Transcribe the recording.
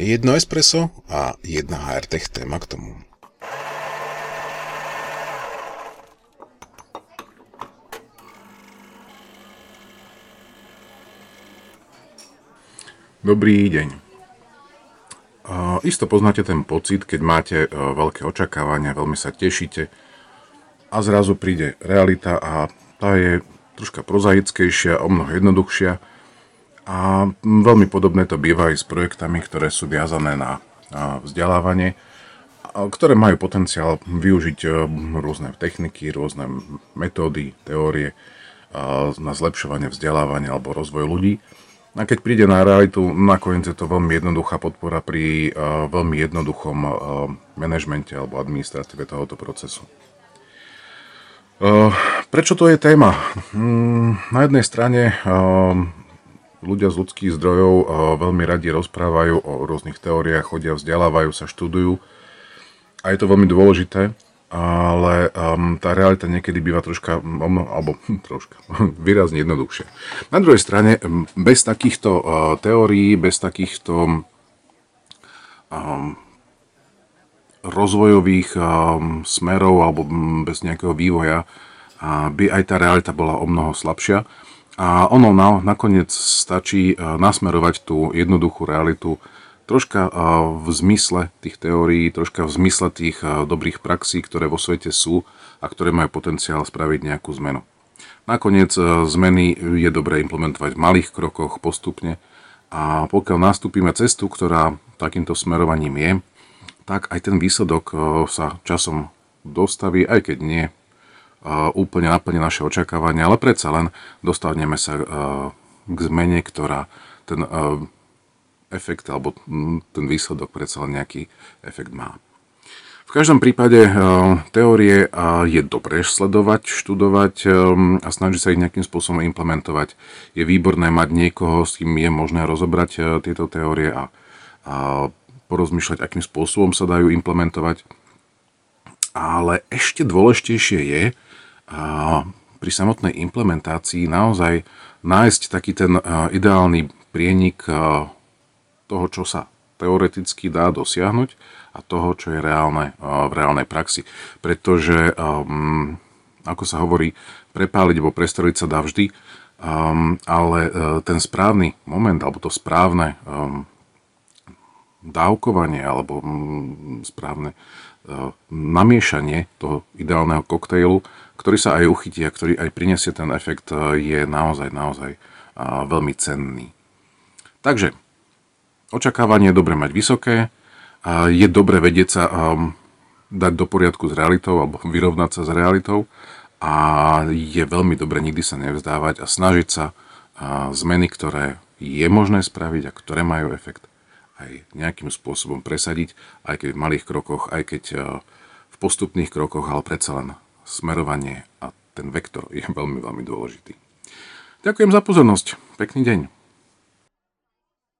jedno espresso a jedna HRTech téma k tomu. Dobrý deň. Isto poznáte ten pocit, keď máte e, veľké očakávania, veľmi sa tešíte a zrazu príde realita a tá je troška prozaickejšia, o mnoho jednoduchšia a veľmi podobné to býva aj s projektami, ktoré sú viazané na vzdelávanie, ktoré majú potenciál využiť e, rôzne techniky, rôzne metódy, teórie na zlepšovanie vzdelávania alebo rozvoj ľudí a keď príde na realitu, nakoniec je to veľmi jednoduchá podpora pri uh, veľmi jednoduchom manažmente alebo administratíve tohoto procesu. Prečo to je téma? Um, na jednej strane ľudia z ľudských zdrojov uh, veľmi radi rozprávajú o rôznych teóriách, chodia, vzdelávajú sa, študujú a je to veľmi dôležité ale tá realita niekedy býva troška, alebo hm, troška, výrazne jednoduchšia. Na druhej strane, bez takýchto uh, teórií, bez takýchto rozvojových smerov alebo bez nejakého vývoja by aj tá realita bola o mnoho slabšia. A ono na, nakoniec stačí uh, nasmerovať tú jednoduchú realitu troška v zmysle tých teórií, troška v zmysle tých dobrých praxí, ktoré vo svete sú a ktoré majú potenciál spraviť nejakú zmenu. Nakoniec zmeny je dobré implementovať v malých krokoch postupne a pokiaľ nastúpime cestu, ktorá takýmto smerovaním je, tak aj ten výsledok sa časom dostaví, aj keď nie úplne naplne naše očakávania, ale predsa len dostaneme sa k zmene, ktorá ten efekt alebo ten výsledok predsa len nejaký efekt má. V každom prípade teórie je dobré sledovať, študovať a snažiť sa ich nejakým spôsobom implementovať. Je výborné mať niekoho, s kým je možné rozobrať tieto teórie a porozmýšľať, akým spôsobom sa dajú implementovať. Ale ešte dôležitejšie je pri samotnej implementácii naozaj nájsť taký ten ideálny prienik toho, čo sa teoreticky dá dosiahnuť a toho, čo je reálne v reálnej praxi. Pretože, um, ako sa hovorí, prepáliť alebo prestreliť sa dá vždy, um, ale ten správny moment alebo to správne um, dávkovanie alebo um, správne namiešanie toho ideálneho koktejlu, ktorý sa aj uchytí a ktorý aj prinesie ten efekt, uh, je naozaj, naozaj uh, veľmi cenný. Takže Očakávanie je dobre mať vysoké, je dobre vedieť sa dať do poriadku s realitou alebo vyrovnať sa s realitou a je veľmi dobre nikdy sa nevzdávať a snažiť sa zmeny, ktoré je možné spraviť a ktoré majú efekt, aj nejakým spôsobom presadiť, aj keď v malých krokoch, aj keď v postupných krokoch, ale predsa len smerovanie a ten vektor je veľmi, veľmi dôležitý. Ďakujem za pozornosť. Pekný deň.